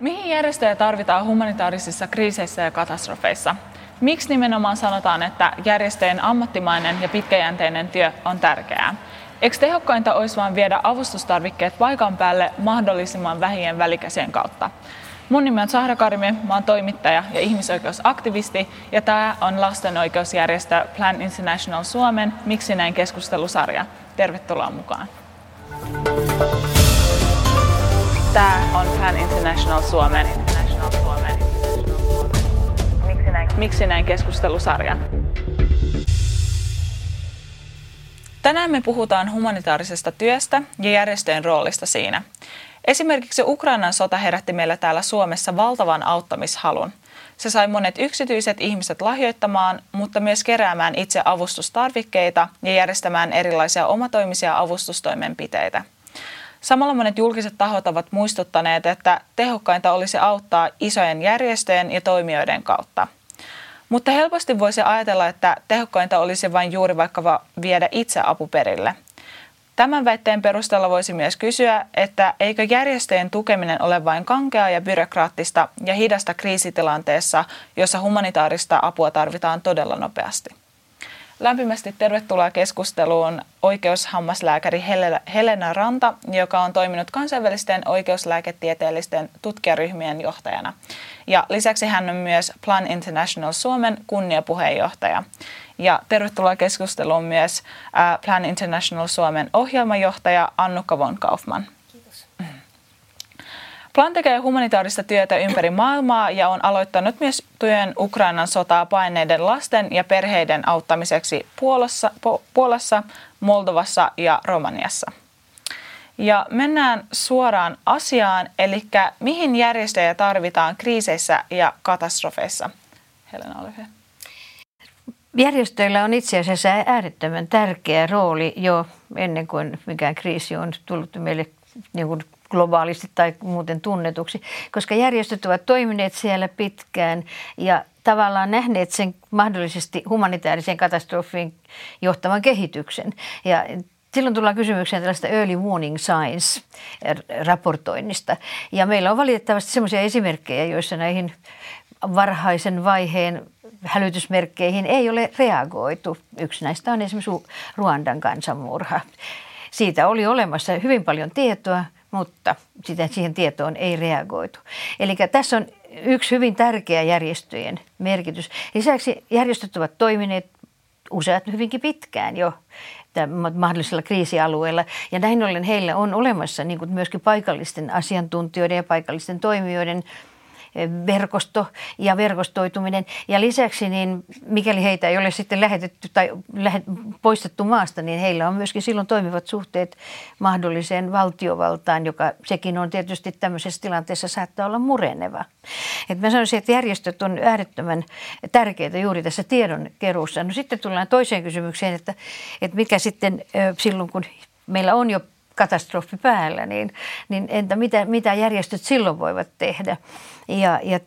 Mihin järjestöjä tarvitaan humanitaarisissa kriiseissä ja katastrofeissa? Miksi nimenomaan sanotaan, että järjestöjen ammattimainen ja pitkäjänteinen työ on tärkeää? Eikö tehokkainta olisi vain viedä avustustarvikkeet paikan päälle mahdollisimman vähien välikäsien kautta? Mun nimi on Sahra Karimi, mä oon toimittaja ja ihmisoikeusaktivisti ja tämä on lasten oikeusjärjestö Plan International Suomen Miksi näin keskustelusarja. Tervetuloa mukaan. Tämä on Suomen, International Suomen. Miksi, näin? Miksi näin keskustelusarja. Tänään me puhutaan humanitaarisesta työstä ja järjestöjen roolista siinä. Esimerkiksi Ukrainan sota herätti meillä täällä Suomessa valtavan auttamishalun. Se sai monet yksityiset ihmiset lahjoittamaan, mutta myös keräämään itse avustustarvikkeita ja järjestämään erilaisia omatoimisia avustustoimenpiteitä. Samalla monet julkiset tahot ovat muistuttaneet, että tehokkainta olisi auttaa isojen järjestöjen ja toimijoiden kautta. Mutta helposti voisi ajatella, että tehokkainta olisi vain juuri vaikka viedä itse apuperille – Tämän väitteen perusteella voisi myös kysyä, että eikö järjestöjen tukeminen ole vain kankea ja byrokraattista ja hidasta kriisitilanteessa, jossa humanitaarista apua tarvitaan todella nopeasti. Lämpimästi tervetuloa keskusteluun oikeushammaslääkäri Helena Ranta, joka on toiminut kansainvälisten oikeuslääketieteellisten tutkijaryhmien johtajana. Ja lisäksi hän on myös Plan International Suomen kunniapuheenjohtaja. Ja tervetuloa keskusteluun myös Plan International Suomen ohjelmajohtaja Annukka von Kaufman. Plan tekee humanitaarista työtä ympäri maailmaa ja on aloittanut myös työn Ukrainan sotaa paineiden lasten ja perheiden auttamiseksi Puolassa, Puolassa Moldovassa ja Romaniassa. Ja mennään suoraan asiaan, eli mihin järjestöjä tarvitaan kriiseissä ja katastrofeissa. Helena, ole hyvä. Järjestöillä on itse asiassa äärettömän tärkeä rooli jo ennen kuin mikään kriisi on tullut meille niin kuin globaalisti tai muuten tunnetuksi, koska järjestöt ovat toimineet siellä pitkään ja tavallaan nähneet sen mahdollisesti humanitaariseen katastrofiin johtavan kehityksen. Ja silloin tullaan kysymykseen tällaista early warning signs raportoinnista. Ja meillä on valitettavasti sellaisia esimerkkejä, joissa näihin varhaisen vaiheen hälytysmerkkeihin ei ole reagoitu. Yksi näistä on esimerkiksi Ruandan kansanmurha. Siitä oli olemassa hyvin paljon tietoa, mutta sitä, siihen tietoon ei reagoitu. Eli tässä on yksi hyvin tärkeä järjestöjen merkitys. Lisäksi järjestöt ovat toimineet useat hyvinkin pitkään jo mahdollisilla kriisialueilla. Ja näin ollen heillä on olemassa niin kuin myöskin paikallisten asiantuntijoiden ja paikallisten toimijoiden verkosto ja verkostoituminen. Ja lisäksi, niin mikäli heitä ei ole sitten lähetetty tai lähet, poistettu maasta, niin heillä on myöskin silloin toimivat suhteet mahdolliseen valtiovaltaan, joka sekin on tietysti tämmöisessä tilanteessa saattaa olla mureneva. Et mä sanoisin, että järjestöt on äärettömän tärkeitä juuri tässä tiedonkeruussa. No sitten tullaan toiseen kysymykseen, että, että mikä sitten silloin, kun meillä on jo katastrofi päällä, niin, niin entä mitä, mitä järjestöt silloin voivat tehdä? Ja, ja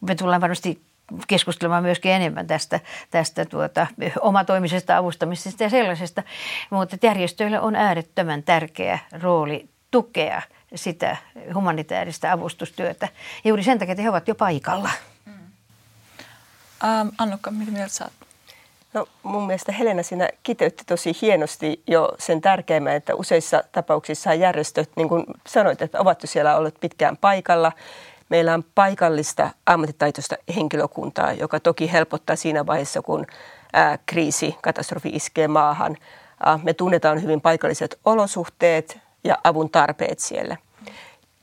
me tullaan varmasti keskustelemaan myöskin enemmän tästä, tästä tuota, omatoimisesta avustamisesta ja sellaisesta, mutta järjestöillä on äärettömän tärkeä rooli tukea sitä humanitaarista avustustyötä. Juuri sen takia, että he ovat jo paikalla. Mm. Ähm, Annukka, mitä mieltä sä No mun mielestä Helena siinä kiteytti tosi hienosti jo sen tärkeimmän, että useissa tapauksissa järjestöt, niin kuin sanoit, että ovat jo siellä olleet pitkään paikalla. Meillä on paikallista ammattitaitoista henkilökuntaa, joka toki helpottaa siinä vaiheessa, kun ää, kriisi, katastrofi iskee maahan. Ää, me tunnetaan hyvin paikalliset olosuhteet ja avun tarpeet siellä.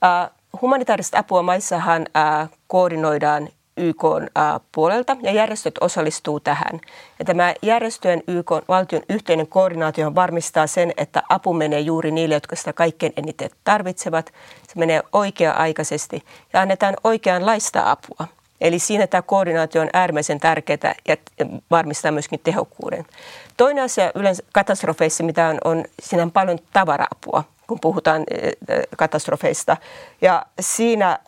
Ää, humanitaarista apua maissahan ää, koordinoidaan YK puolelta ja järjestöt osallistuu tähän. Ja tämä järjestöjen YK valtion yhteinen koordinaatio varmistaa sen, että apu menee juuri niille, jotka sitä kaikkein eniten tarvitsevat. Se menee oikea-aikaisesti ja annetaan oikeanlaista apua. Eli siinä tämä koordinaatio on äärimmäisen tärkeää ja varmistaa myöskin tehokkuuden. Toinen asia yleensä katastrofeissa, mitä on, on siinä on paljon tavara-apua kun puhutaan eh, katastrofeista. Ja siinä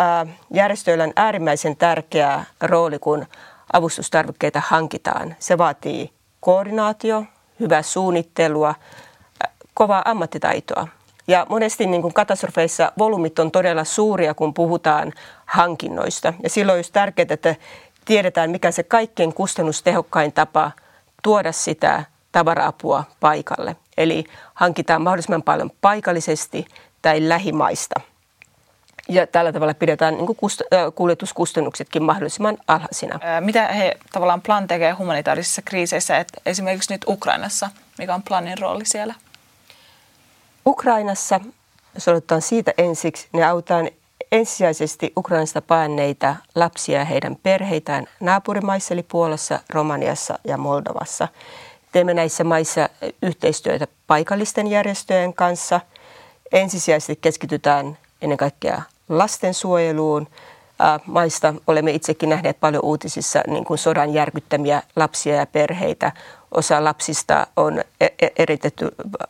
järjestöillä on äärimmäisen tärkeä rooli, kun avustustarvikkeita hankitaan. Se vaatii koordinaatio, hyvää suunnittelua, kovaa ammattitaitoa. Ja monesti niin kuin katastrofeissa volyymit on todella suuria, kun puhutaan hankinnoista. Ja silloin on tärkeää, että tiedetään, mikä se kaikkein kustannustehokkain tapa tuoda sitä tavara-apua paikalle. Eli hankitaan mahdollisimman paljon paikallisesti tai lähimaista. Ja tällä tavalla pidetään niin kust- kuljetuskustannuksetkin mahdollisimman alhaisina. Mitä he tavallaan plan tekee humanitaarisissa kriiseissä, että esimerkiksi nyt Ukrainassa, mikä on planin rooli siellä? Ukrainassa, jos aloitetaan siitä ensiksi, niin autetaan ensisijaisesti Ukrainasta paenneita lapsia ja heidän perheitään naapurimaissa, eli Puolassa, Romaniassa ja Moldovassa. Teemme näissä maissa yhteistyötä paikallisten järjestöjen kanssa. Ensisijaisesti keskitytään ennen kaikkea lastensuojeluun. Maista olemme itsekin nähneet paljon uutisissa niin kuin sodan järkyttämiä lapsia ja perheitä. Osa lapsista on e-, e-, eritetty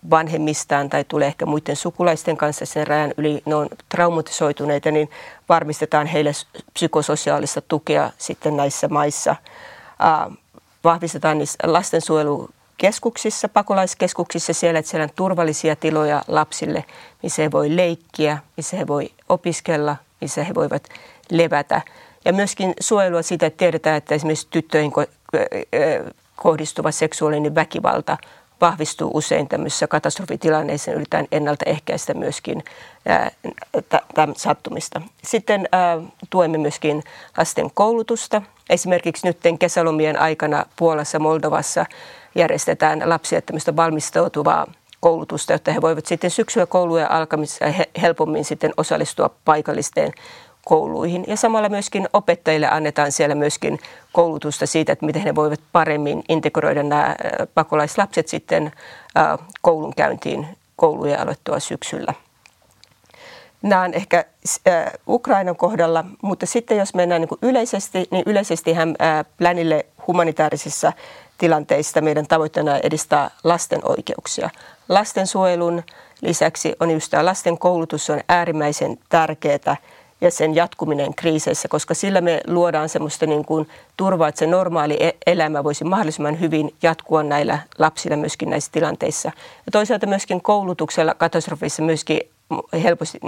vanhemmistaan tai tulee ehkä muiden sukulaisten kanssa sen rajan yli. Ne on traumatisoituneita, niin varmistetaan heille psykososiaalista tukea sitten näissä maissa. Vahvistetaan niissä lastensuojelukeskuksissa, pakolaiskeskuksissa siellä, että siellä on turvallisia tiloja lapsille, missä he voi leikkiä, missä he voi opiskella, missä he voivat levätä. Ja myöskin suojelua siitä, että tiedetään, että esimerkiksi tyttöihin kohdistuva seksuaalinen väkivalta vahvistuu usein tämmöisissä katastrofitilanneissa, yritetään ennaltaehkäistä myöskin tämän sattumista. Sitten ää, tuemme myöskin lasten koulutusta. Esimerkiksi nyt kesälomien aikana Puolassa, Moldovassa järjestetään lapsia tämmöistä valmistautuvaa koulutusta, jotta he voivat sitten syksyllä kouluja alkamissa helpommin sitten osallistua paikallisten kouluihin. Ja samalla myöskin opettajille annetaan siellä myöskin koulutusta siitä, että miten he voivat paremmin integroida nämä pakolaislapset sitten koulunkäyntiin koulujen aloittua syksyllä. Nämä on ehkä Ukrainan kohdalla, mutta sitten jos mennään niin yleisesti, niin yleisesti hän plänille humanitaarisissa tilanteissa meidän tavoitteena edistää lasten oikeuksia. Lastensuojelun lisäksi on just tämä lasten koulutus on äärimmäisen tärkeää ja sen jatkuminen kriiseissä, koska sillä me luodaan semmoista niin kuin turvaa, että se normaali e- elämä voisi mahdollisimman hyvin jatkua näillä lapsilla myöskin näissä tilanteissa. Ja toisaalta myöskin koulutuksella katastrofissa myöskin helposti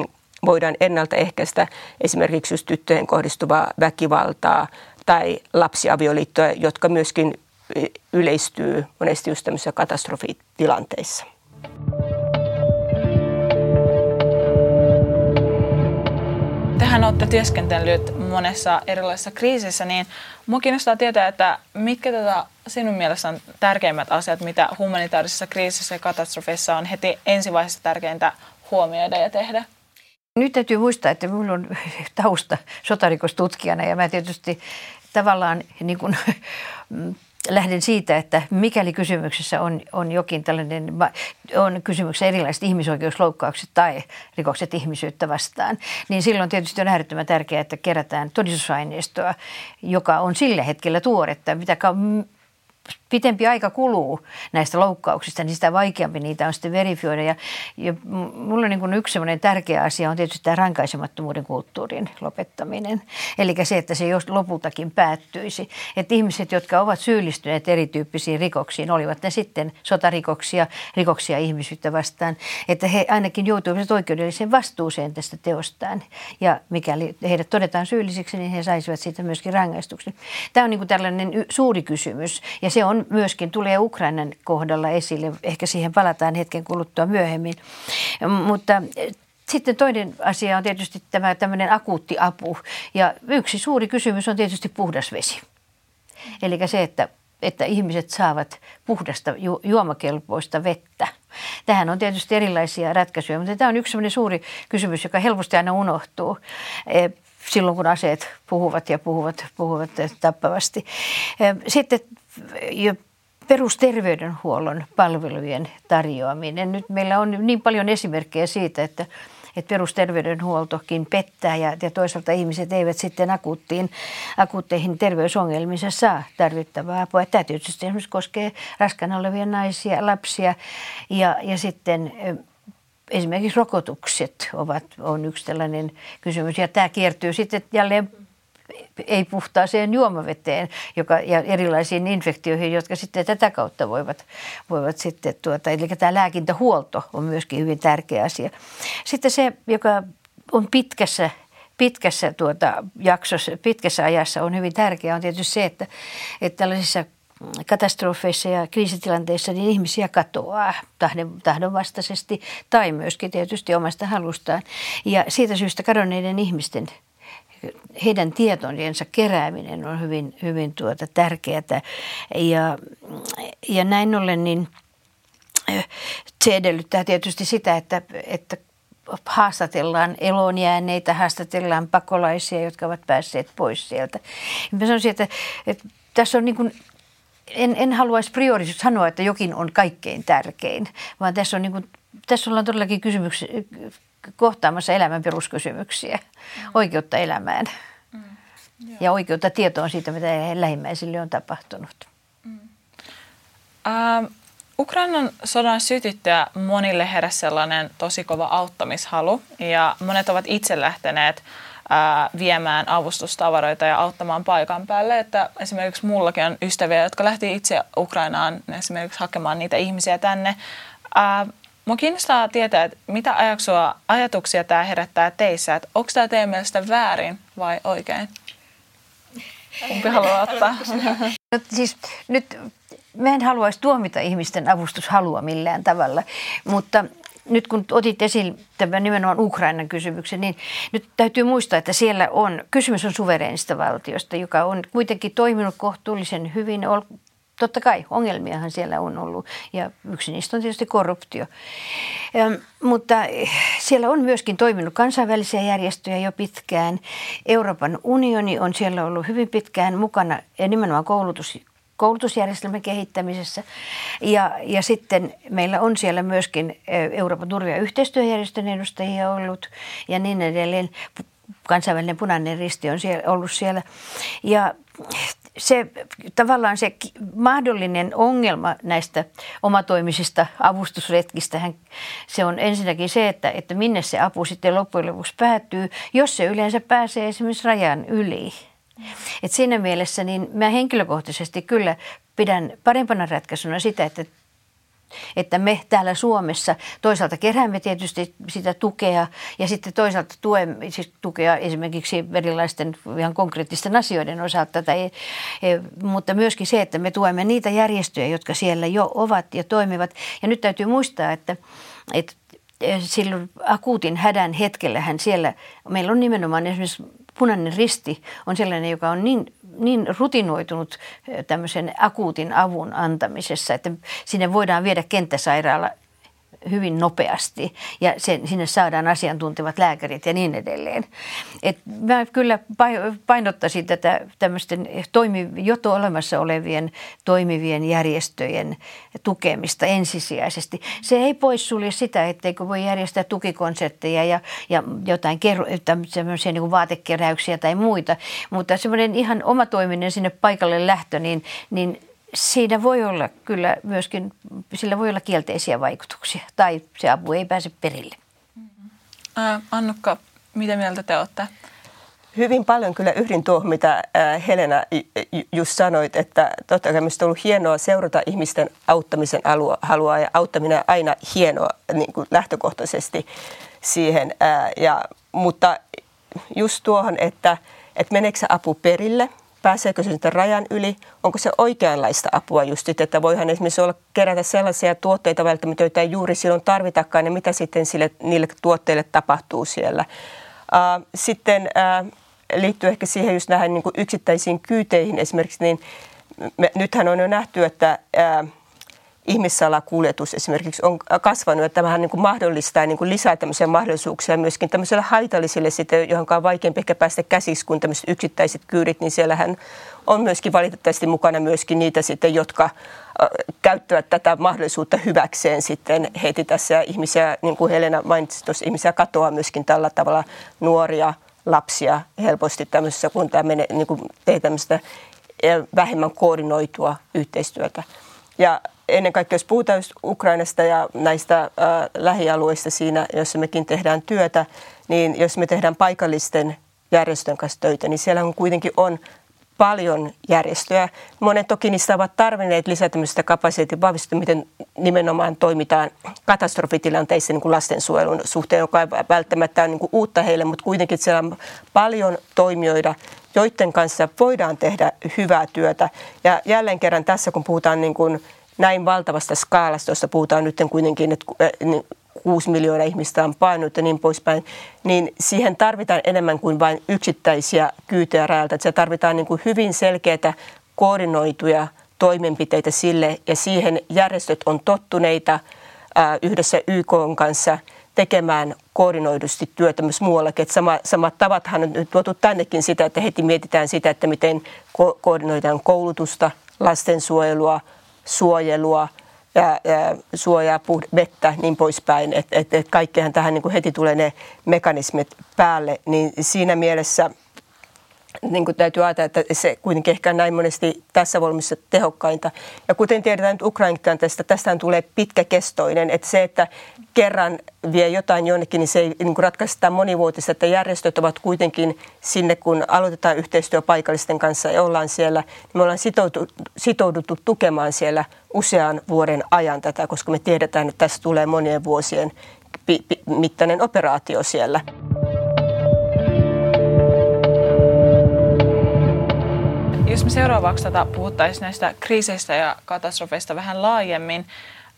voidaan ennaltaehkäistä esimerkiksi just tyttöjen kohdistuvaa väkivaltaa tai lapsiavioliittoja, jotka myöskin yleistyy monesti just tämmöisissä katastrofitilanteissa. Tehän olette työskentellyt monessa erilaisessa kriisissä, niin minua kiinnostaa tietää, että mitkä tätä sinun mielestä on tärkeimmät asiat, mitä humanitaarisessa kriisissä ja katastrofeissa on heti ensivaiheessa tärkeintä huomioida ja tehdä? Nyt täytyy muistaa, että minulla on tausta sotarikostutkijana ja mä tietysti tavallaan niin kuin, lähden siitä, että mikäli kysymyksessä on, on jokin tällainen, on kysymyksessä erilaiset ihmisoikeusloukkaukset tai rikokset ihmisyyttä vastaan, niin silloin tietysti on äärettömän tärkeää, että kerätään todistusaineistoa, joka on sillä hetkellä tuoretta, mitä pitempi aika kuluu näistä loukkauksista, niin sitä vaikeampi niitä on sitten verifioida. Ja, ja mulla niin kuin yksi tärkeä asia on tietysti tämä rankaisemattomuuden kulttuurin lopettaminen. Eli se, että se jos lopultakin päättyisi. Että ihmiset, jotka ovat syyllistyneet erityyppisiin rikoksiin, olivat ne sitten sotarikoksia, rikoksia ihmisyyttä vastaan, että he ainakin joutuisivat oikeudelliseen vastuuseen tästä teostaan. Ja mikäli heidät todetaan syyllisiksi, niin he saisivat siitä myöskin rangaistuksen. Tämä on niin kuin tällainen suuri kysymys ja se on myöskin tulee Ukrainan kohdalla esille. Ehkä siihen palataan hetken kuluttua myöhemmin. Mutta sitten toinen asia on tietysti tämä tämmöinen akuutti apu. Ja yksi suuri kysymys on tietysti puhdas vesi. Eli se, että, että ihmiset saavat puhdasta ju- juomakelpoista vettä. Tähän on tietysti erilaisia ratkaisuja, mutta tämä on yksi sellainen suuri kysymys, joka helposti aina unohtuu e, silloin, kun aseet puhuvat ja puhuvat, puhuvat tappavasti. E, sitten perusterveydenhuollon palvelujen tarjoaminen. Nyt meillä on niin paljon esimerkkejä siitä, että, että perusterveydenhuoltokin pettää ja, ja toisaalta ihmiset eivät sitten akuuttiin, akuutteihin terveysongelmiinsa saa tarvittavaa apua. Tämä tietysti esimerkiksi koskee raskana olevia naisia, lapsia ja, ja sitten esimerkiksi rokotukset ovat, on yksi tällainen kysymys. Ja tämä kiertyy sitten jälleen ei puhtaaseen juomaveteen joka, ja erilaisiin infektioihin, jotka sitten tätä kautta voivat, voivat sitten, tuota, eli tämä lääkintähuolto on myöskin hyvin tärkeä asia. Sitten se, joka on pitkässä pitkässä tuota jaksossa, pitkässä ajassa on hyvin tärkeää on tietysti se, että, että tällaisissa katastrofeissa ja kriisitilanteissa niin ihmisiä katoaa tahdon, tahdonvastaisesti tai myöskin tietysti omasta halustaan. Ja siitä syystä kadonneiden ihmisten heidän tietojensa kerääminen on hyvin, hyvin tuota tärkeää. Ja, ja näin ollen niin se edellyttää tietysti sitä, että, että haastatellaan elonjääneitä, haastatellaan pakolaisia, jotka ovat päässeet pois sieltä. Mä sanoisin, että, että tässä on niin kuin en, en haluaisi priorisesti sanoa, että jokin on kaikkein tärkein, vaan tässä, on niin kuin, tässä ollaan todellakin kysymyksiä, kohtaamassa elämän peruskysymyksiä, mm. oikeutta elämään mm. ja oikeutta tietoon siitä, mitä lähimmäisille on tapahtunut. Mm. Ähm, Ukrainan sodan sytyttyä monille heräsi sellainen tosi kova auttamishalu ja monet ovat itse lähteneet ää, viemään avustustavaroita ja auttamaan paikan päälle. Että esimerkiksi mullakin on ystäviä, jotka lähti itse Ukrainaan esimerkiksi hakemaan niitä ihmisiä tänne. Mua kiinnostaa tietää, että mitä ajaksua, ajatuksia tämä herättää teissä, että onko tämä teidän mielestä väärin vai oikein? Kumpi haluaa ottaa? No, siis nyt mä en haluaisi tuomita ihmisten avustushalua millään tavalla, mutta nyt kun otit esille tämän nimenomaan Ukrainan kysymyksen, niin nyt täytyy muistaa, että siellä on, kysymys on suvereenista valtiosta, joka on kuitenkin toiminut kohtuullisen hyvin. Totta kai ongelmiahan siellä on ollut ja yksi niistä on tietysti korruptio. Ja, mutta siellä on myöskin toiminut kansainvälisiä järjestöjä jo pitkään. Euroopan unioni on siellä ollut hyvin pitkään mukana ja nimenomaan koulutus, koulutusjärjestelmän kehittämisessä. Ja, ja sitten meillä on siellä myöskin Euroopan turva- ja yhteistyöjärjestön edustajia ollut ja niin edelleen. Kansainvälinen punainen risti on siellä, ollut siellä. Ja se tavallaan se mahdollinen ongelma näistä omatoimisista avustusretkistä, se on ensinnäkin se, että, että minne se apu sitten loppujen lopuksi päätyy, jos se yleensä pääsee esimerkiksi rajan yli. Et siinä mielessä niin mä henkilökohtaisesti kyllä pidän parempana ratkaisuna sitä, että että me täällä Suomessa toisaalta keräämme tietysti sitä tukea ja sitten toisaalta tuemme siis tukea esimerkiksi erilaisten ihan konkreettisten asioiden osalta, tai, e, mutta myöskin se, että me tuemme niitä järjestöjä, jotka siellä jo ovat ja toimivat. Ja nyt täytyy muistaa, että, että silloin akuutin hädän hetkellähän siellä, meillä on nimenomaan esimerkiksi punainen risti on sellainen, joka on niin, niin rutinoitunut tämmöisen akuutin avun antamisessa, että sinne voidaan viedä kenttäsairaala hyvin nopeasti ja sen, sinne saadaan asiantuntevat lääkärit ja niin edelleen. Et mä kyllä painottaisin tätä tämmöisten toimi, jo olemassa olevien toimivien järjestöjen tukemista ensisijaisesti. Se ei poissulje sitä, etteikö voi järjestää tukikonsertteja ja, ja jotain kerro, niin vaatekeräyksiä tai muita, mutta semmoinen ihan omatoiminen sinne paikalle lähtö, niin, niin siinä voi olla kyllä myöskin, sillä voi olla kielteisiä vaikutuksia tai se apu ei pääse perille. Ää, Annukka, mitä mieltä te olette? Hyvin paljon kyllä yhdin tuohon, mitä Helena just sanoit, että totta kai on ollut hienoa seurata ihmisten auttamisen halua ja auttaminen aina hienoa niin kuin lähtökohtaisesti siihen. Ja, mutta just tuohon, että, että meneekö apu perille – pääseekö se sitten rajan yli, onko se oikeanlaista apua just, että voihan esimerkiksi olla kerätä sellaisia tuotteita välttämättä, joita ei juuri silloin tarvitakaan, ja mitä sitten sille, niille tuotteille tapahtuu siellä. Sitten liittyy ehkä siihen just näihin niin yksittäisiin kyyteihin esimerkiksi, niin me, nythän on jo nähty, että ihmissalakuljetus esimerkiksi on kasvanut, että tämähän niin kuin mahdollistaa niin kuin lisää tämmöisiä mahdollisuuksia myöskin tämmöiselle haitallisille sitten, johon on vaikeampi ehkä päästä käsiksi kuin tämmöiset yksittäiset kyydit, niin siellähän on myöskin valitettavasti mukana myöskin niitä sitten, jotka käyttävät tätä mahdollisuutta hyväkseen sitten heti tässä. Ja ihmisiä, niin kuin Helena mainitsi tuossa, ihmisiä katoaa myöskin tällä tavalla nuoria, lapsia helposti tämmöisessä, kun tämä menee, niin kuin tee tämmöistä vähemmän koordinoitua yhteistyötä. Ja ennen kaikkea, jos puhutaan just Ukrainasta ja näistä äh, lähialueista siinä, jossa mekin tehdään työtä, niin jos me tehdään paikallisten järjestön kanssa töitä, niin siellä on kuitenkin on paljon järjestöjä. Monet toki niistä ovat tarvinneet lisätä tämmöistä kapasiteetin vahvistusta, miten nimenomaan toimitaan katastrofitilanteissa niin kuin lastensuojelun suhteen, joka ei välttämättä niin kuin uutta heille, mutta kuitenkin siellä on paljon toimijoita, joiden kanssa voidaan tehdä hyvää työtä. Ja jälleen kerran tässä, kun puhutaan niin kuin näin valtavasta skaalasta, josta puhutaan nyt kuitenkin, että 6 miljoonaa ihmistä on painut ja niin poispäin, niin siihen tarvitaan enemmän kuin vain yksittäisiä kyytejä rajalta. Se tarvitaan niin kuin hyvin selkeitä koordinoituja toimenpiteitä sille ja siihen järjestöt on tottuneita ää, yhdessä YK kanssa tekemään koordinoidusti työtä myös muuallakin. Että sama, samat tavathan on nyt tuotu tännekin sitä, että heti mietitään sitä, että miten ko- koordinoidaan koulutusta, lastensuojelua, suojelua – ja, ja suojaa puh- vettä niin poispäin, että et, et kaikkehan tähän niin kuin heti tulee ne mekanismit päälle, niin siinä mielessä – niin kuin täytyy ajatella, että se kuitenkin ehkä näin monesti tässä volyymissa tehokkainta. Ja kuten tiedetään nyt Ukrainan tästä, tästähän tulee pitkäkestoinen, että se, että kerran vie jotain jonnekin, niin se ei niin kuin ratkaise sitä monivuotista, että järjestöt ovat kuitenkin sinne, kun aloitetaan yhteistyö paikallisten kanssa ja ollaan siellä, niin me ollaan sitouduttu, sitouduttu tukemaan siellä usean vuoden ajan tätä, koska me tiedetään, että tässä tulee monien vuosien mittainen operaatio siellä. Jos me seuraavaksi tätä puhuttaisiin näistä kriiseistä ja katastrofeista vähän laajemmin.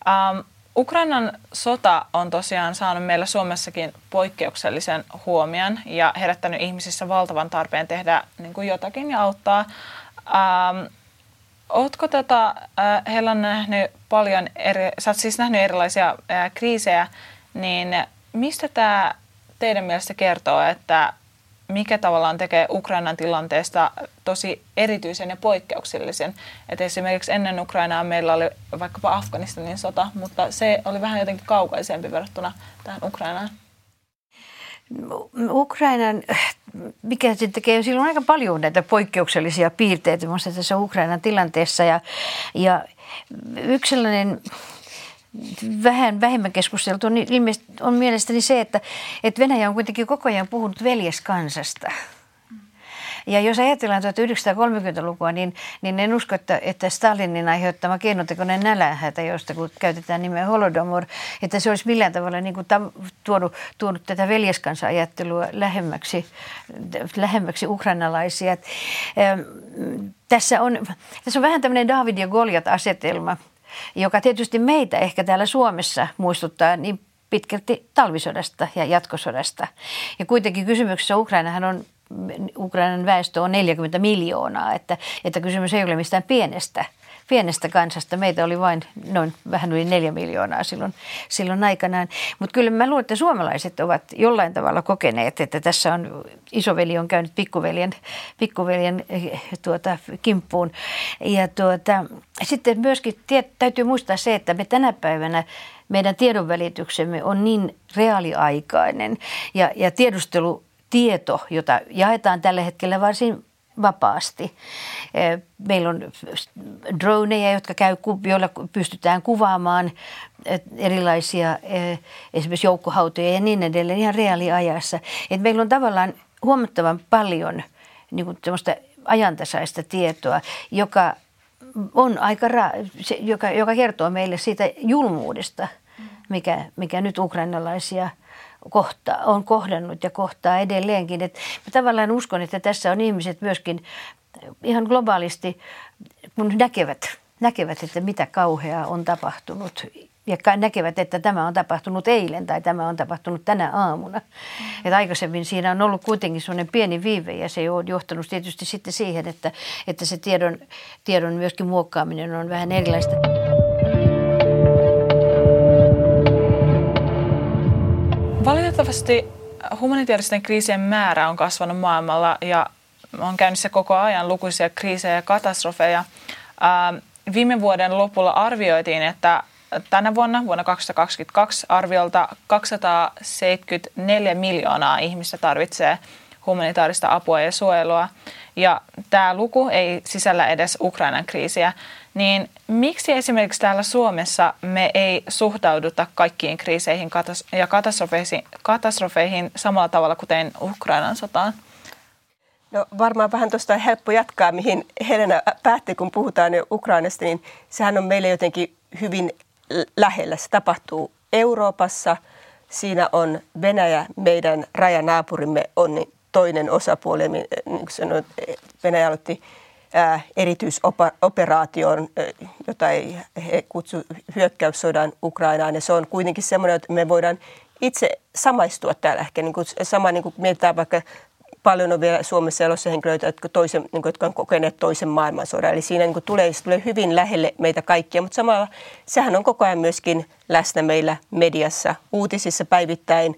Ähm, Ukrainan sota on tosiaan saanut meillä Suomessakin poikkeuksellisen huomion ja herättänyt ihmisissä valtavan tarpeen tehdä niin kuin jotakin ja auttaa. Ähm, Oletko tätä, äh, heillä on nähnyt paljon, eri, sä oot siis nähnyt erilaisia äh, kriisejä, niin mistä tämä teidän mielestä kertoo, että mikä tavallaan tekee Ukrainan tilanteesta tosi erityisen ja poikkeuksellisen. Et esimerkiksi ennen Ukrainaa meillä oli vaikkapa Afganistanin sota, mutta se oli vähän jotenkin kaukaisempi verrattuna tähän Ukrainaan. Ukrainan, mikä sitten tekee, sillä on aika paljon näitä poikkeuksellisia piirteitä tässä Ukrainan tilanteessa ja, ja yksi sellainen vähän vähemmän keskusteltu on, ilmeisesti, on mielestäni se, että, että Venäjä on kuitenkin koko ajan puhunut veljeskansasta. Ja jos ajatellaan 1930-lukua, niin, niin en usko, että, että Stalinin aiheuttama keinotekoinen nälähätä, josta kun käytetään nimeä holodomor, että se olisi millään tavalla niin kuin tuonut, tuonut tätä veljeskansa-ajattelua lähemmäksi, lähemmäksi ukrainalaisia. Tässä, on, tässä on vähän tämmöinen David ja Goliat-asetelma – joka tietysti meitä ehkä täällä Suomessa muistuttaa niin pitkälti talvisodasta ja jatkosodasta. Ja kuitenkin kysymyksessä Ukrainahan on Ukrainan väestö on 40 miljoonaa, että, että kysymys ei ole mistään pienestä pienestä kansasta. Meitä oli vain noin vähän yli neljä miljoonaa silloin, silloin aikanaan. Mutta kyllä mä luulen, että suomalaiset ovat jollain tavalla kokeneet, että tässä on isoveli on käynyt pikkuveljen, pikkuveljen tuota, kimppuun. Ja tuota, sitten myöskin tiet, täytyy muistaa se, että me tänä päivänä meidän tiedonvälityksemme on niin reaaliaikainen ja, ja tiedustelutieto, jota jaetaan tällä hetkellä varsin vapaasti. Eh, meillä on droneja, jotka käy, joilla pystytään kuvaamaan eh, erilaisia eh, esimerkiksi joukkohautoja ja niin edelleen ihan reaaliajassa. Et meillä on tavallaan huomattavan paljon niin kuin ajantasaista tietoa, joka on aika ra- se, joka, joka kertoo meille siitä julmuudesta, mikä, mikä nyt ukrainalaisia – kohta, on kohdannut ja kohtaa edelleenkin. Et mä tavallaan uskon, että tässä on ihmiset myöskin ihan globaalisti, kun näkevät, näkevät, että mitä kauheaa on tapahtunut ja näkevät, että tämä on tapahtunut eilen tai tämä on tapahtunut tänä aamuna. Mm. Että aikaisemmin siinä on ollut kuitenkin sellainen pieni viive ja se on johtanut tietysti sitten siihen, että, että se tiedon, tiedon myöskin muokkaaminen on vähän erilaista. Valitettavasti humanitaaristen kriisien määrä on kasvanut maailmalla ja on käynnissä koko ajan lukuisia kriisejä ja katastrofeja. Viime vuoden lopulla arvioitiin, että tänä vuonna, vuonna 2022, arviolta 274 miljoonaa ihmistä tarvitsee humanitaarista apua ja suojelua. Ja tämä luku ei sisällä edes Ukrainan kriisiä. Niin miksi esimerkiksi täällä Suomessa me ei suhtauduta kaikkiin kriiseihin ja katastrofeihin, katastrofeihin samalla tavalla kuten Ukrainan sotaan? No varmaan vähän tuosta helppo jatkaa, mihin Helena päätti, kun puhutaan jo Ukrainasta, niin sehän on meille jotenkin hyvin lähellä. Se tapahtuu Euroopassa, siinä on Venäjä, meidän rajanaapurimme on toinen osapuoli, niin kuin sanoin, Venäjä aloitti erityisoperaation, jota ei he kutsu hyökkäyssodan Ukrainaan. Ja se on kuitenkin semmoinen, että me voidaan itse samaistua täällä ehkä. Niin kuin, sama niin kuin mietitään vaikka paljon on vielä Suomessa elossa henkilöitä, jotka, toisen, niin kuin, jotka on kokeneet toisen maailmansodan. Eli siinä niin kuin, tulee, se tulee hyvin lähelle meitä kaikkia, mutta samalla sehän on koko ajan myöskin läsnä meillä mediassa, uutisissa päivittäin.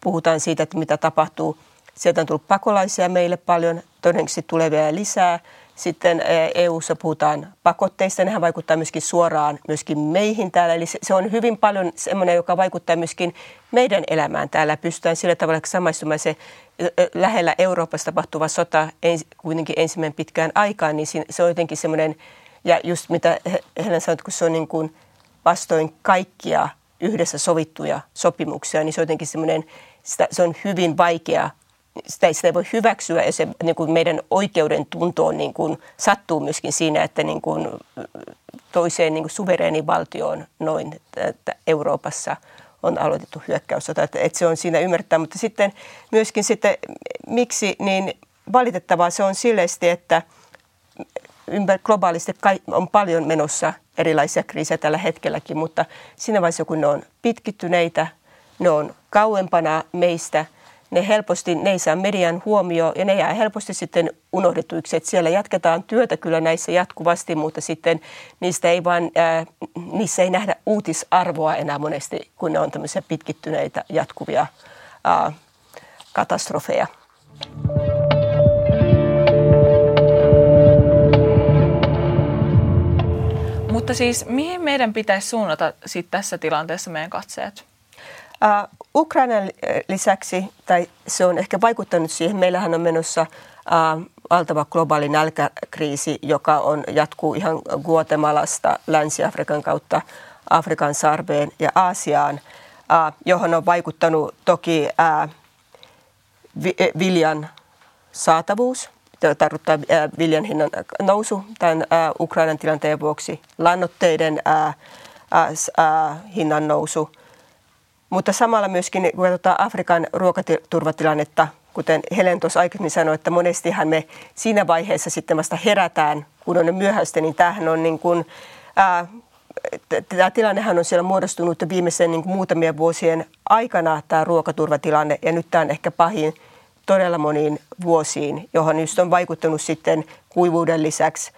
Puhutaan siitä, että mitä tapahtuu. Sieltä on tullut pakolaisia meille paljon, todennäköisesti tulee vielä lisää. Sitten EU-ssa puhutaan pakotteista, nehän vaikuttaa myöskin suoraan myöskin meihin täällä. Eli se on hyvin paljon semmoinen, joka vaikuttaa myöskin meidän elämään täällä. Pystytään sillä tavalla samaistumaan se lähellä Euroopassa tapahtuva sota kuitenkin ensimmäinen pitkään aikaan, niin se on jotenkin semmoinen, ja just mitä Helen sanoi, kun se on niin kuin vastoin kaikkia yhdessä sovittuja sopimuksia, niin se on jotenkin semmoinen, se on hyvin vaikea sitä, sitä ei voi hyväksyä ja se niin kuin meidän oikeuden tuntoon niin kuin sattuu myöskin siinä, että niin kuin toiseen niin kuin suvereenivaltioon noin että Euroopassa on aloitettu hyökkäyssota. Että, että se on siinä ymmärtää, mutta sitten myöskin sitten miksi, niin valitettavaa se on silleesti, että ympäri globaalisti on paljon menossa erilaisia kriisejä tällä hetkelläkin, mutta siinä vaiheessa kun ne on pitkittyneitä, ne on kauempana meistä – ne helposti, ne ei saa median huomio ja ne jää helposti sitten unohdetuiksi. Että siellä jatketaan työtä kyllä näissä jatkuvasti, mutta sitten niistä ei vaan, ää, niissä ei nähdä uutisarvoa enää monesti, kun ne on tämmöisiä pitkittyneitä jatkuvia ää, katastrofeja. Mutta siis mihin meidän pitäisi suunnata sit tässä tilanteessa meidän katseet? Uh, Ukrainan lisäksi, tai se on ehkä vaikuttanut siihen, meillähän on menossa uh, valtava globaali nälkäkriisi, joka on, jatkuu ihan Guatemalasta Länsi-Afrikan kautta Afrikan sarveen ja Aasiaan, uh, johon on vaikuttanut toki viljan saatavuus, tarkoittaa viljan hinnan nousu tämän Ukrainan tilanteen vuoksi, lannoitteiden hinnan nousu – mutta samalla myöskin, kun katsotaan Afrikan ruokaturvatilannetta, kuten Helen tuossa aikaisemmin sanoi, että monestihan me siinä vaiheessa sitten vasta herätään, kun on myöhäistä, niin tämähän on niin kuin, ää, tämä tilannehan on siellä muodostunut viimeisen niin kuin muutamien vuosien aikana tämä ruokaturvatilanne ja nyt tämä on ehkä pahin todella moniin vuosiin, johon just on vaikuttanut sitten kuivuuden lisäksi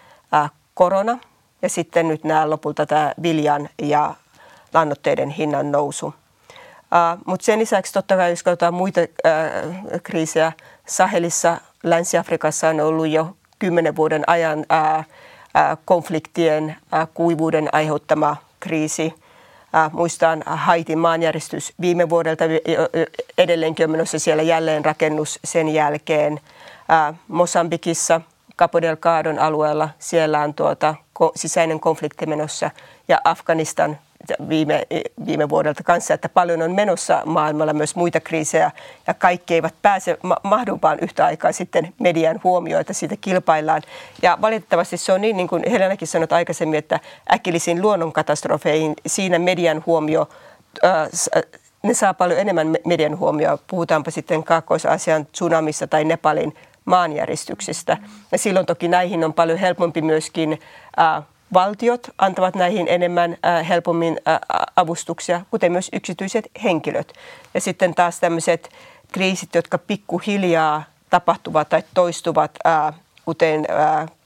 korona ja sitten nyt nämä lopulta tämä viljan ja lannoitteiden hinnan nousu. Mutta sen lisäksi totta kai, jos katsotaan muita kriisejä, Sahelissa, Länsi-Afrikassa on ollut jo kymmenen vuoden ajan konfliktien, kuivuuden aiheuttama kriisi. Muistan Haitin maanjäristys viime vuodelta, edelleenkin on menossa siellä jälleen rakennus sen jälkeen. Mosambikissa, Capo Delgadon alueella, siellä on tuota, sisäinen konflikti menossa ja Afganistan viime, viime vuodelta kanssa, että paljon on menossa maailmalla myös muita kriisejä ja kaikki eivät pääse mahdumpaan yhtä aikaa sitten median huomioon, että siitä kilpaillaan. Ja valitettavasti se on niin, niin kuin Helenakin sanoi aikaisemmin, että äkillisiin luonnonkatastrofeihin siinä median huomio ne saa paljon enemmän median huomioon. Puhutaanpa sitten Kaakkois-Aasian tsunamissa tai Nepalin maanjäristyksistä. Ja silloin toki näihin on paljon helpompi myöskin valtiot antavat näihin enemmän äh, helpommin äh, avustuksia, kuten myös yksityiset henkilöt. Ja sitten taas tämmöiset kriisit, jotka pikkuhiljaa tapahtuvat tai toistuvat, äh, kuten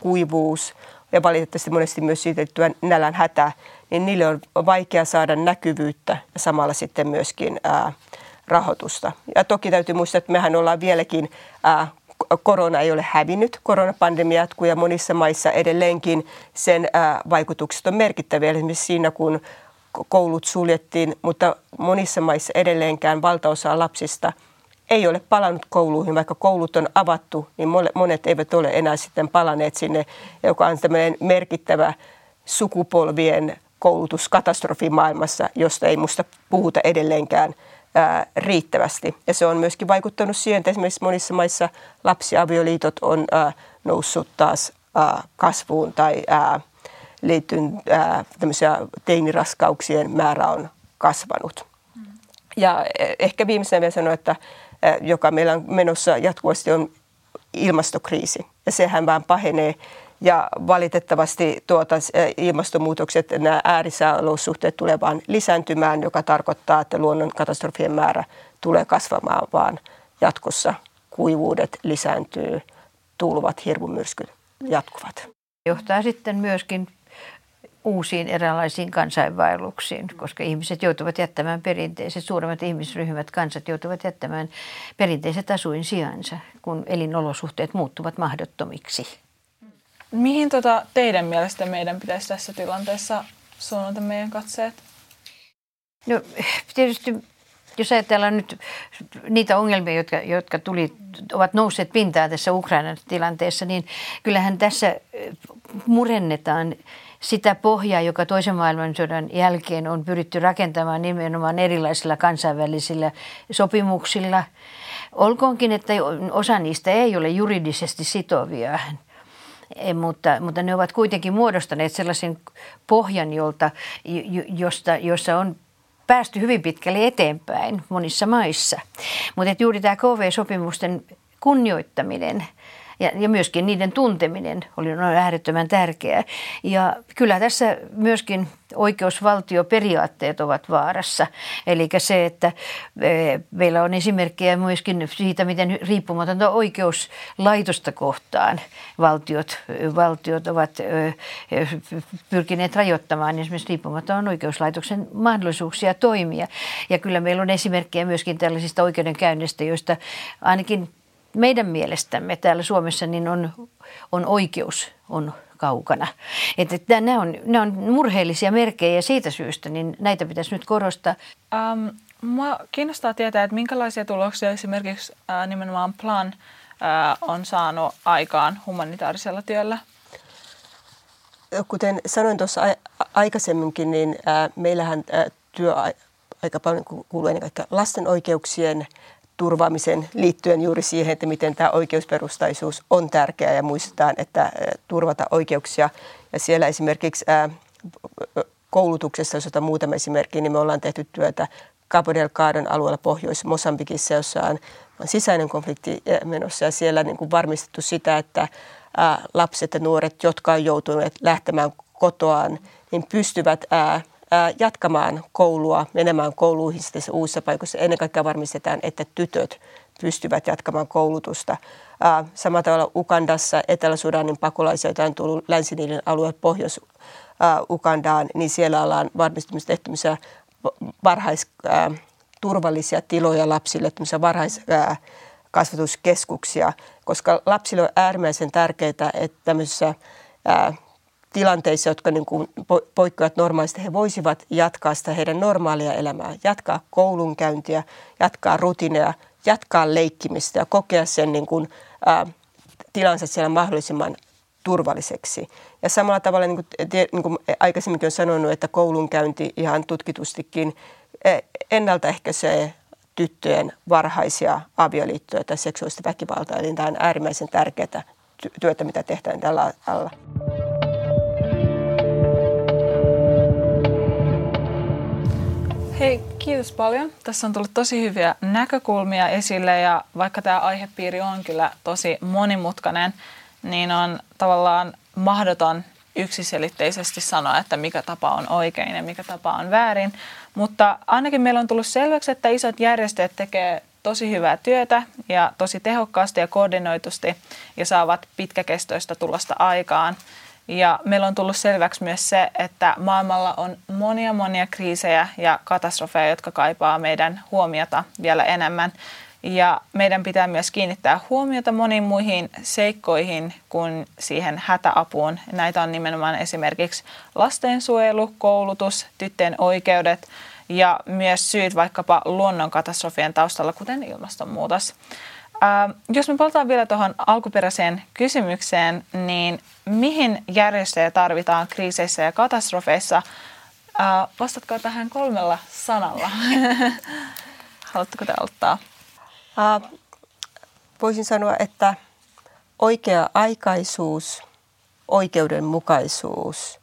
kuivuus ja valitettavasti monesti myös siitä liittyvä nälän hätä, niin niille on vaikea saada näkyvyyttä ja samalla sitten myöskin rahoitusta. Ja toki täytyy muistaa, että mehän ollaan vieläkin korona ei ole hävinnyt. Koronapandemia jatkuu ja monissa maissa edelleenkin sen vaikutukset on merkittäviä. Esimerkiksi siinä, kun koulut suljettiin, mutta monissa maissa edelleenkään valtaosa lapsista ei ole palannut kouluihin, vaikka koulut on avattu, niin monet eivät ole enää sitten palanneet sinne, joka on tämmöinen merkittävä sukupolvien koulutuskatastrofi maailmassa, josta ei musta puhuta edelleenkään ää, riittävästi. Ja se on myöskin vaikuttanut siihen, että esimerkiksi monissa maissa lapsiavioliitot on ää, noussut taas ää, kasvuun tai ää, liittyen ää, teiniraskauksien määrä on kasvanut. Mm. Ja e, ehkä viimeisenä vielä sanoa, että ää, joka meillä on menossa jatkuvasti on ilmastokriisi. Ja sehän vaan pahenee ja valitettavasti tuota, ilmastonmuutokset, nämä äärisääolosuhteet tulee vain lisääntymään, joka tarkoittaa, että luonnonkatastrofien määrä tulee kasvamaan vaan jatkossa. Kuivuudet lisääntyy, tulvat, hirmumyrskyt jatkuvat. Johtaa sitten myöskin uusiin eräänlaisiin kansainvaelluksiin, koska ihmiset joutuvat jättämään perinteiset, suuremmat ihmisryhmät, kansat joutuvat jättämään perinteiset asuinsijansa, kun elinolosuhteet muuttuvat mahdottomiksi. Mihin tota teidän mielestä meidän pitäisi tässä tilanteessa suunnata meidän katseet? No tietysti jos ajatellaan nyt niitä ongelmia, jotka, jotka tuli, ovat nousseet pintaan tässä Ukrainan tilanteessa, niin kyllähän tässä murennetaan sitä pohjaa, joka toisen maailmansodan jälkeen on pyritty rakentamaan nimenomaan erilaisilla kansainvälisillä sopimuksilla. Olkoonkin, että osa niistä ei ole juridisesti sitovia, mutta, mutta ne ovat kuitenkin muodostaneet sellaisen pohjan, jolta, josta, jossa on päästy hyvin pitkälle eteenpäin monissa maissa. Mutta juuri tämä KV-sopimusten kunnioittaminen – ja, ja myöskin niiden tunteminen oli äärettömän tärkeää. Ja kyllä tässä myöskin oikeusvaltioperiaatteet ovat vaarassa. Eli se, että e, meillä on esimerkkejä myöskin siitä, miten riippumatonta oikeuslaitosta kohtaan valtiot, valtiot ovat pyrkineet rajoittamaan esimerkiksi riippumaton oikeuslaitoksen mahdollisuuksia toimia. Ja kyllä meillä on esimerkkejä myöskin tällaisista oikeudenkäynnistä, joista ainakin meidän mielestämme täällä Suomessa niin on, on oikeus on kaukana. Että, että nämä, on, nämä on murheellisia merkkejä ja siitä syystä niin näitä pitäisi nyt korostaa. Um, mua kiinnostaa tietää, että minkälaisia tuloksia esimerkiksi äh, nimenomaan Plan äh, on saanut aikaan humanitaarisella työllä? Kuten sanoin tuossa aikaisemminkin, niin äh, meillähän äh, työ aika paljon kuuluu ennen kaikkea lasten oikeuksien turvaamisen liittyen juuri siihen, että miten tämä oikeusperustaisuus on tärkeää ja muistetaan, että turvata oikeuksia. Ja siellä esimerkiksi koulutuksessa, jos otan muutama esimerkki, niin me ollaan tehty työtä Cabo Delgadon alueella Pohjois-Mosambikissa, jossa on, sisäinen konflikti menossa ja siellä niin kuin varmistettu sitä, että lapset ja nuoret, jotka on joutuneet lähtemään kotoaan, niin pystyvät jatkamaan koulua, menemään kouluihin sitten uusissa paikoissa. Ennen kaikkea varmistetaan, että tytöt pystyvät jatkamaan koulutusta. Samalla tavalla Ukandassa, Etelä-Sudanin pakolaisia, joita on tullut länsi alue Pohjois-Ukandaan, niin siellä ollaan varmistamassa tehtävissä varhaisturvallisia tiloja lapsille, varhaiskasvatuskeskuksia, koska lapsille on äärimmäisen tärkeää, että tämmöisissä tilanteissa, jotka niin kuin poikkeavat normaalista, he voisivat jatkaa sitä heidän normaalia elämää, jatkaa koulunkäyntiä, jatkaa rutiineja, jatkaa leikkimistä ja kokea sen niin kuin, ä, tilansa siellä mahdollisimman turvalliseksi. Ja samalla tavalla, niin kuin, niin kuin aikaisemminkin olen sanonut, että koulunkäynti ihan tutkitustikin ennaltaehkäisee tyttöjen varhaisia avioliittoja tai seksuaalista väkivaltaa. Eli tämä on äärimmäisen tärkeää työtä, mitä tehdään tällä alalla. Hei, kiitos paljon. Tässä on tullut tosi hyviä näkökulmia esille ja vaikka tämä aihepiiri on kyllä tosi monimutkainen, niin on tavallaan mahdoton yksiselitteisesti sanoa, että mikä tapa on oikein ja mikä tapa on väärin. Mutta ainakin meillä on tullut selväksi, että isot järjestöt tekee tosi hyvää työtä ja tosi tehokkaasti ja koordinoitusti ja saavat pitkäkestoista tulosta aikaan. Ja meillä on tullut selväksi myös se, että maailmalla on monia monia kriisejä ja katastrofeja, jotka kaipaa meidän huomiota vielä enemmän. Ja meidän pitää myös kiinnittää huomiota moniin muihin seikkoihin kuin siihen hätäapuun. Näitä on nimenomaan esimerkiksi lastensuojelu, koulutus, tyttöjen oikeudet ja myös syyt vaikkapa luonnonkatastrofien taustalla, kuten ilmastonmuutos. Äh, jos me palataan vielä tuohon alkuperäiseen kysymykseen, niin mihin järjestöjä tarvitaan kriiseissä ja katastrofeissa? Äh, vastatko tähän kolmella sanalla? Haluatteko te aloittaa? Uh, voisin sanoa, että oikea-aikaisuus, oikeudenmukaisuus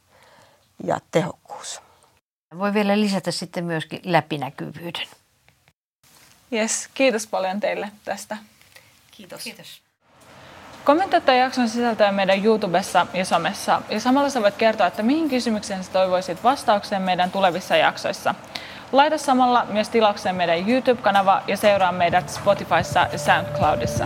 ja tehokkuus. Voi vielä lisätä sitten myöskin läpinäkyvyyden. Yes, kiitos paljon teille tästä. Kiitos. Kiitos. Kommentoi tämän jakson sisältöä meidän YouTubessa ja somessa. Ja samalla sä voit kertoa, että mihin kysymykseen sä toivoisit vastauksen meidän tulevissa jaksoissa. Laita samalla myös tilaukseen meidän YouTube-kanava ja seuraa meidät Spotifyssa ja SoundCloudissa.